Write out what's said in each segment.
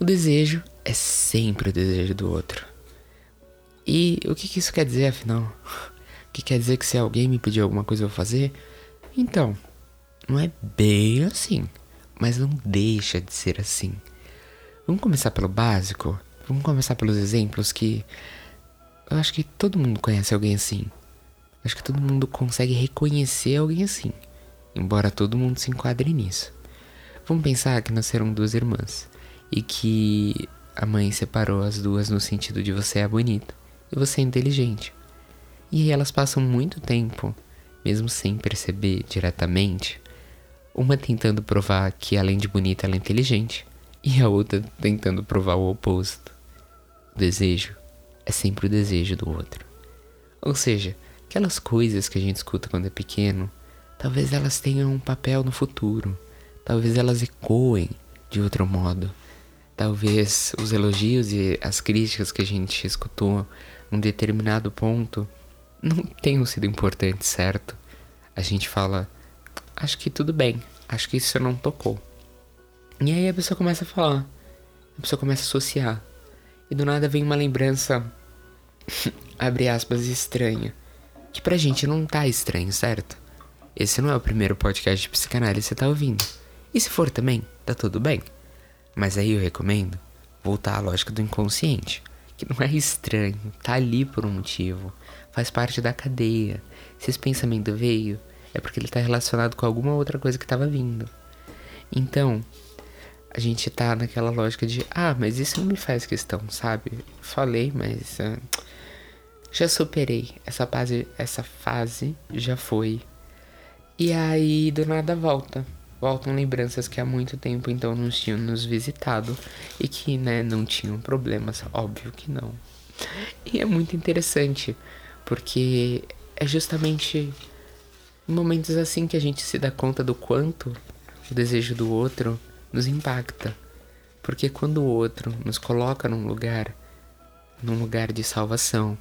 O desejo é sempre o desejo do outro. E o que, que isso quer dizer, afinal? O que quer dizer que se alguém me pedir alguma coisa eu vou fazer? Então, não é bem assim, mas não deixa de ser assim. Vamos começar pelo básico? Vamos começar pelos exemplos que eu acho que todo mundo conhece alguém assim. Acho que todo mundo consegue reconhecer alguém assim, embora todo mundo se enquadre nisso. Vamos pensar que nasceram duas irmãs e que a mãe separou as duas no sentido de você é bonita e você é inteligente. E elas passam muito tempo, mesmo sem perceber diretamente, uma tentando provar que além de bonita ela é inteligente e a outra tentando provar o oposto. O desejo é sempre o desejo do outro. Ou seja, aquelas coisas que a gente escuta quando é pequeno, talvez elas tenham um papel no futuro, talvez elas ecoem de outro modo. Talvez os elogios e as críticas que a gente escutou num determinado ponto não tenham sido importantes, certo? A gente fala, acho que tudo bem, acho que isso não tocou. E aí a pessoa começa a falar, a pessoa começa a associar. E do nada vem uma lembrança, abre aspas, estranha. Que pra gente não tá estranho, certo? Esse não é o primeiro podcast de psicanálise que você tá ouvindo. E se for também, tá tudo bem. Mas aí eu recomendo voltar à lógica do inconsciente, que não é estranho, tá ali por um motivo, faz parte da cadeia. Se esse pensamento veio, é porque ele tá relacionado com alguma outra coisa que estava vindo. Então, a gente tá naquela lógica de, ah, mas isso não me faz questão, sabe? Falei, mas uh, já superei. Essa fase, essa fase já foi. E aí do nada volta. Voltam lembranças que há muito tempo então não tinham nos visitado e que, né, não tinham problemas, óbvio que não. E é muito interessante, porque é justamente em momentos assim que a gente se dá conta do quanto o desejo do outro nos impacta. Porque quando o outro nos coloca num lugar, num lugar de salvação,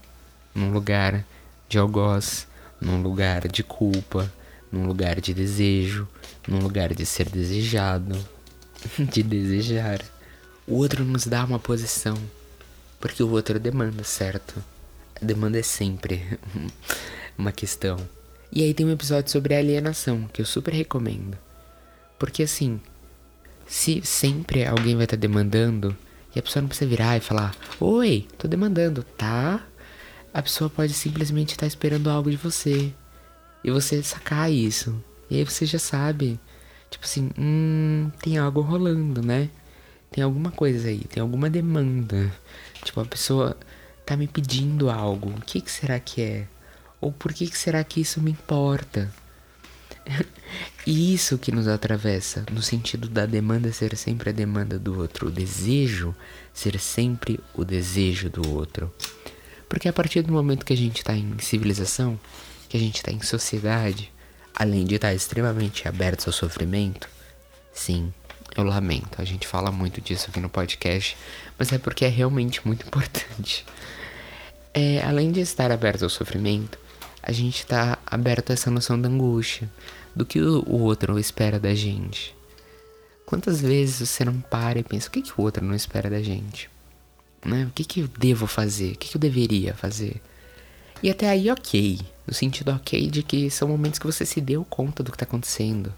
num lugar de algoz, num lugar de culpa, num lugar de desejo, num lugar de ser desejado, de desejar, o outro nos dá uma posição, porque o outro demanda, certo? A demanda é sempre uma questão. E aí tem um episódio sobre alienação que eu super recomendo. Porque assim, se sempre alguém vai estar tá demandando e a pessoa não precisa virar e falar: Oi, tô demandando, tá? A pessoa pode simplesmente estar tá esperando algo de você e você sacar isso. E aí você já sabe, tipo assim, hum, tem algo rolando, né? Tem alguma coisa aí, tem alguma demanda. Tipo, a pessoa tá me pedindo algo. O que, que será que é? Ou por que, que será que isso me importa? E isso que nos atravessa, no sentido da demanda ser sempre a demanda do outro, o desejo ser sempre o desejo do outro. Porque a partir do momento que a gente está em civilização, que a gente está em sociedade, além de estar tá extremamente abertos ao sofrimento, sim, eu lamento, a gente fala muito disso aqui no podcast, mas é porque é realmente muito importante. É, além de estar aberto ao sofrimento, a gente está aberto a essa noção da angústia, do que o outro espera da gente. Quantas vezes você não para e pensa, o que, que o outro não espera da gente? Né? O que, que eu devo fazer? O que, que eu deveria fazer? E até aí, ok. No sentido ok de que são momentos que você se deu conta do que está acontecendo.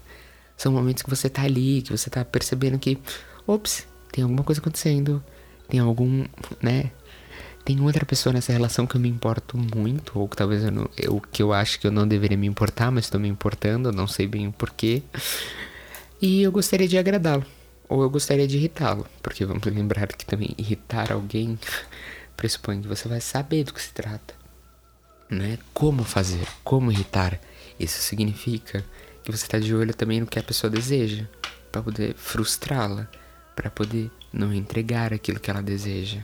São momentos que você tá ali, que você tá percebendo que, ops, tem alguma coisa acontecendo. Tem algum, né? tem outra pessoa nessa relação que eu me importo muito, ou que talvez eu, não, eu que eu acho que eu não deveria me importar, mas estou me importando, não sei bem o porquê. E eu gostaria de agradá-lo, ou eu gostaria de irritá-lo, porque vamos lembrar que também irritar alguém pressupõe que você vai saber do que se trata, né? Como fazer, como irritar. Isso significa que você está de olho também no que a pessoa deseja, para poder frustrá-la, para poder não entregar aquilo que ela deseja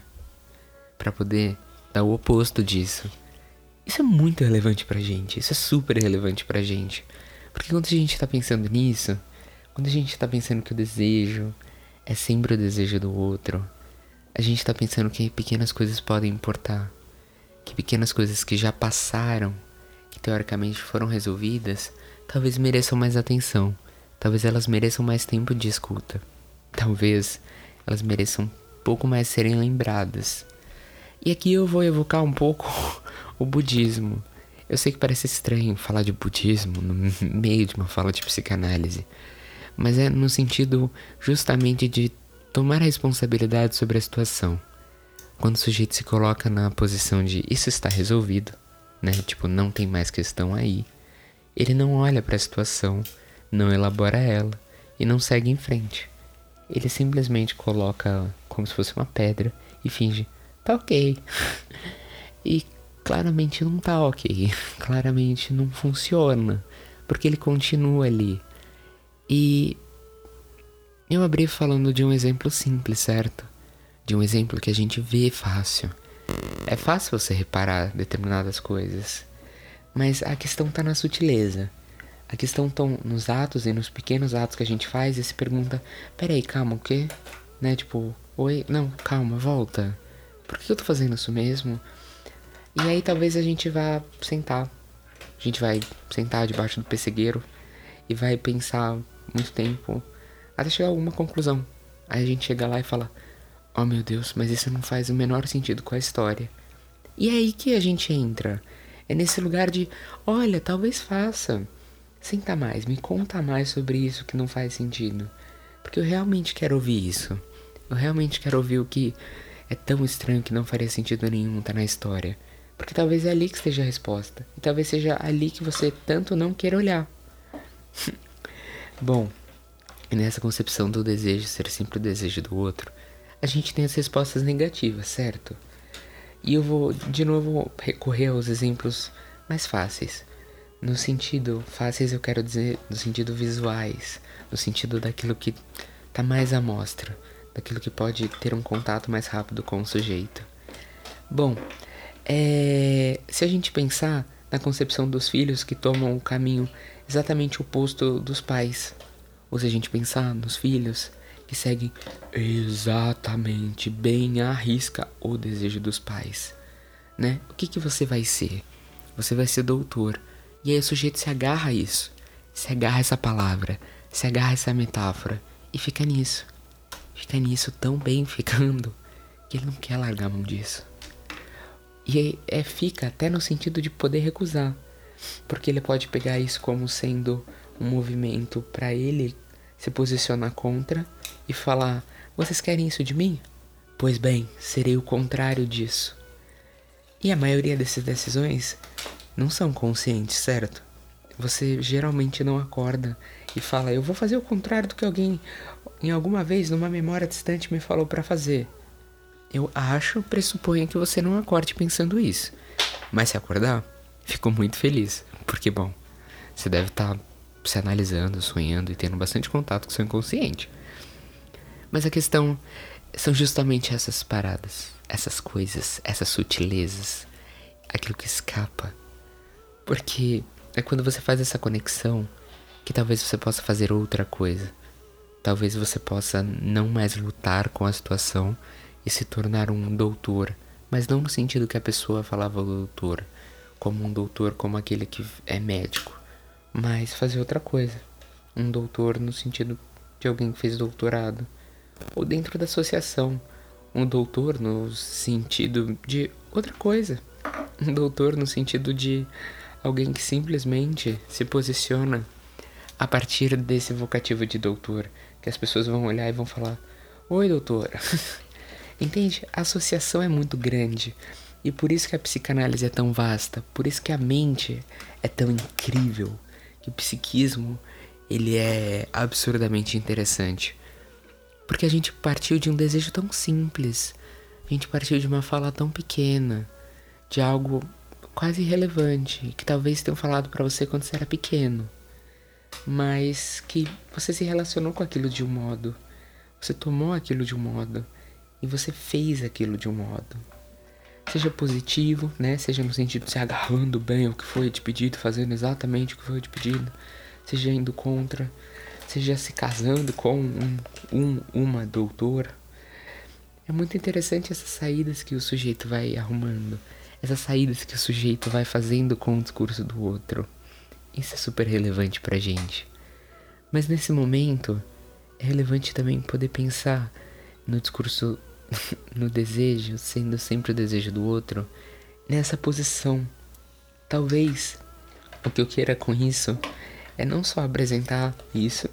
para poder dar o oposto disso. Isso é muito relevante pra gente, isso é super relevante pra gente. Porque quando a gente tá pensando nisso, quando a gente tá pensando que o desejo é sempre o desejo do outro, a gente tá pensando que pequenas coisas podem importar, que pequenas coisas que já passaram, que teoricamente foram resolvidas, talvez mereçam mais atenção, talvez elas mereçam mais tempo de escuta, talvez elas mereçam pouco mais serem lembradas. E aqui eu vou evocar um pouco o budismo. Eu sei que parece estranho falar de budismo no meio de uma fala de psicanálise, mas é no sentido justamente de tomar a responsabilidade sobre a situação. Quando o sujeito se coloca na posição de isso está resolvido, né? Tipo, não tem mais questão aí. Ele não olha para a situação, não elabora ela e não segue em frente. Ele simplesmente coloca como se fosse uma pedra e finge, tá ok. e claramente não tá ok. Claramente não funciona. Porque ele continua ali. E eu abri falando de um exemplo simples, certo? De um exemplo que a gente vê fácil. É fácil você reparar determinadas coisas. Mas a questão tá na sutileza. A questão tá nos atos e nos pequenos atos que a gente faz e se pergunta: peraí, calma, o quê? Né? Tipo, oi, não, calma, volta. Por que eu tô fazendo isso mesmo? E aí talvez a gente vá sentar. A gente vai sentar debaixo do pessegueiro e vai pensar muito tempo até chegar a alguma conclusão. Aí a gente chega lá e fala: Oh meu Deus, mas isso não faz o menor sentido com a história. E é aí que a gente entra. É nesse lugar de: Olha, talvez faça. Senta mais, me conta mais sobre isso que não faz sentido. Porque eu realmente quero ouvir isso. Eu realmente quero ouvir o que é tão estranho que não faria sentido nenhum tá na história. Porque talvez é ali que esteja a resposta. E talvez seja ali que você tanto não queira olhar. Bom, nessa concepção do desejo ser sempre o desejo do outro, a gente tem as respostas negativas, certo? E eu vou de novo recorrer aos exemplos mais fáceis. No sentido fáceis eu quero dizer no sentido visuais, no sentido daquilo que tá mais à mostra, daquilo que pode ter um contato mais rápido com o sujeito. Bom, é, se a gente pensar na concepção dos filhos que tomam o caminho exatamente oposto dos pais, ou se a gente pensar nos filhos que seguem exatamente bem à risca o desejo dos pais, né? O que que você vai ser? Você vai ser doutor. E aí o sujeito se agarra a isso, se agarra a essa palavra, se agarra a essa metáfora e fica nisso. Fica nisso tão bem ficando que ele não quer largar a mão disso. E é, fica até no sentido de poder recusar, porque ele pode pegar isso como sendo um movimento para ele se posicionar contra e falar: Vocês querem isso de mim? Pois bem, serei o contrário disso. E a maioria dessas decisões não são conscientes, certo? Você geralmente não acorda e fala: Eu vou fazer o contrário do que alguém em alguma vez numa memória distante me falou para fazer. Eu acho, pressuponho que você não acorde pensando isso. Mas se acordar, fico muito feliz. Porque, bom, você deve estar tá se analisando, sonhando e tendo bastante contato com o seu inconsciente. Mas a questão são justamente essas paradas, essas coisas, essas sutilezas, aquilo que escapa. Porque é quando você faz essa conexão que talvez você possa fazer outra coisa. Talvez você possa não mais lutar com a situação e se tornar um doutor, mas não no sentido que a pessoa falava doutor, como um doutor como aquele que é médico, mas fazer outra coisa. Um doutor no sentido de alguém que fez doutorado, ou dentro da associação, um doutor no sentido de outra coisa. Um doutor no sentido de alguém que simplesmente se posiciona a partir desse vocativo de doutor, que as pessoas vão olhar e vão falar: Oi, doutora. Entende? A associação é muito grande. E por isso que a psicanálise é tão vasta, por isso que a mente é tão incrível, que o psiquismo ele é absurdamente interessante. Porque a gente partiu de um desejo tão simples, a gente partiu de uma fala tão pequena, de algo quase irrelevante, que talvez tenham falado para você quando você era pequeno, mas que você se relacionou com aquilo de um modo, você tomou aquilo de um modo e você fez aquilo de um modo. Seja positivo, né? Seja no sentido de se agarrando bem ao que foi te pedido, fazendo exatamente o que foi te pedido. Seja indo contra, seja se casando com um, um uma doutora. É muito interessante essas saídas que o sujeito vai arrumando, essas saídas que o sujeito vai fazendo com o discurso do outro. Isso é super relevante pra gente. Mas nesse momento, é relevante também poder pensar no discurso no desejo, sendo sempre o desejo do outro, nessa posição. Talvez o que eu queira com isso é não só apresentar isso,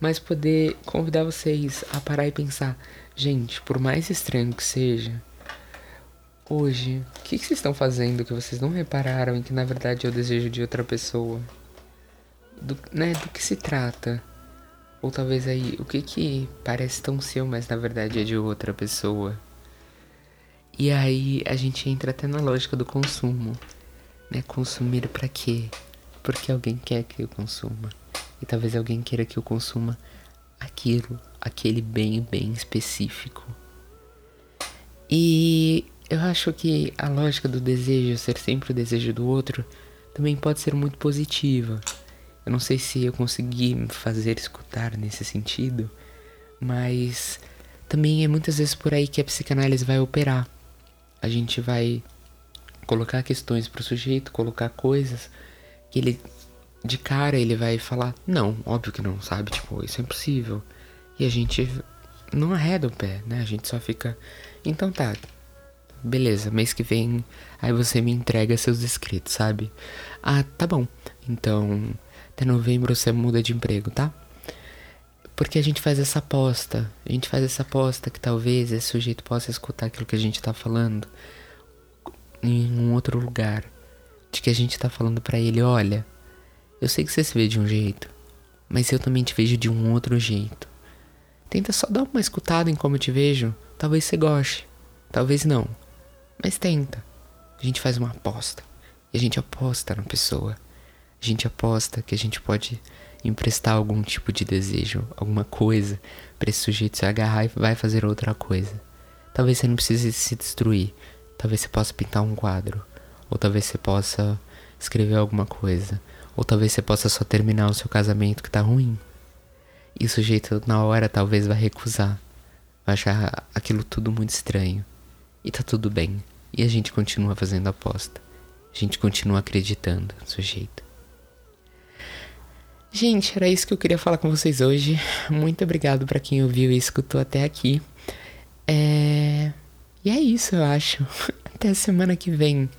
mas poder convidar vocês a parar e pensar: gente, por mais estranho que seja, hoje, o que, vocês estão fazendo que vocês não repararam e que na verdade é o desejo de outra pessoa? Do, né, do que se trata? Ou talvez aí, o que que parece tão seu, mas na verdade é de outra pessoa? E aí a gente entra até na lógica do consumo, né? Consumir para quê? Porque alguém quer que eu consuma. E talvez alguém queira que eu consuma aquilo, aquele bem bem específico. E eu acho que a lógica do desejo ser sempre o desejo do outro também pode ser muito positiva. Eu não sei se eu consegui me fazer escutar nesse sentido, mas também é muitas vezes por aí que a psicanálise vai operar. A gente vai colocar questões para o sujeito, colocar coisas que ele de cara ele vai falar: "Não, óbvio que não", sabe? Tipo, isso é impossível. E a gente não arreda o pé, né? A gente só fica: "Então tá, beleza, mês que vem aí você me entrega seus escritos, sabe? Ah, tá bom. Então, até novembro você muda de emprego, tá? Porque a gente faz essa aposta. A gente faz essa aposta que talvez esse sujeito possa escutar aquilo que a gente tá falando em um outro lugar. De que a gente tá falando para ele, olha, eu sei que você se vê de um jeito, mas eu também te vejo de um outro jeito. Tenta só dar uma escutada em como eu te vejo. Talvez você goste, talvez não. Mas tenta. A gente faz uma aposta. E a gente aposta na pessoa. A gente aposta que a gente pode emprestar algum tipo de desejo, alguma coisa, para esse sujeito se agarrar e vai fazer outra coisa. Talvez você não precise se destruir. Talvez você possa pintar um quadro. Ou talvez você possa escrever alguma coisa. Ou talvez você possa só terminar o seu casamento que tá ruim. E o sujeito, na hora, talvez vai recusar. Vai achar aquilo tudo muito estranho. E tá tudo bem. E a gente continua fazendo aposta. A gente continua acreditando no sujeito. Gente, era isso que eu queria falar com vocês hoje. Muito obrigado para quem ouviu e escutou até aqui. É... E é isso, eu acho. Até semana que vem.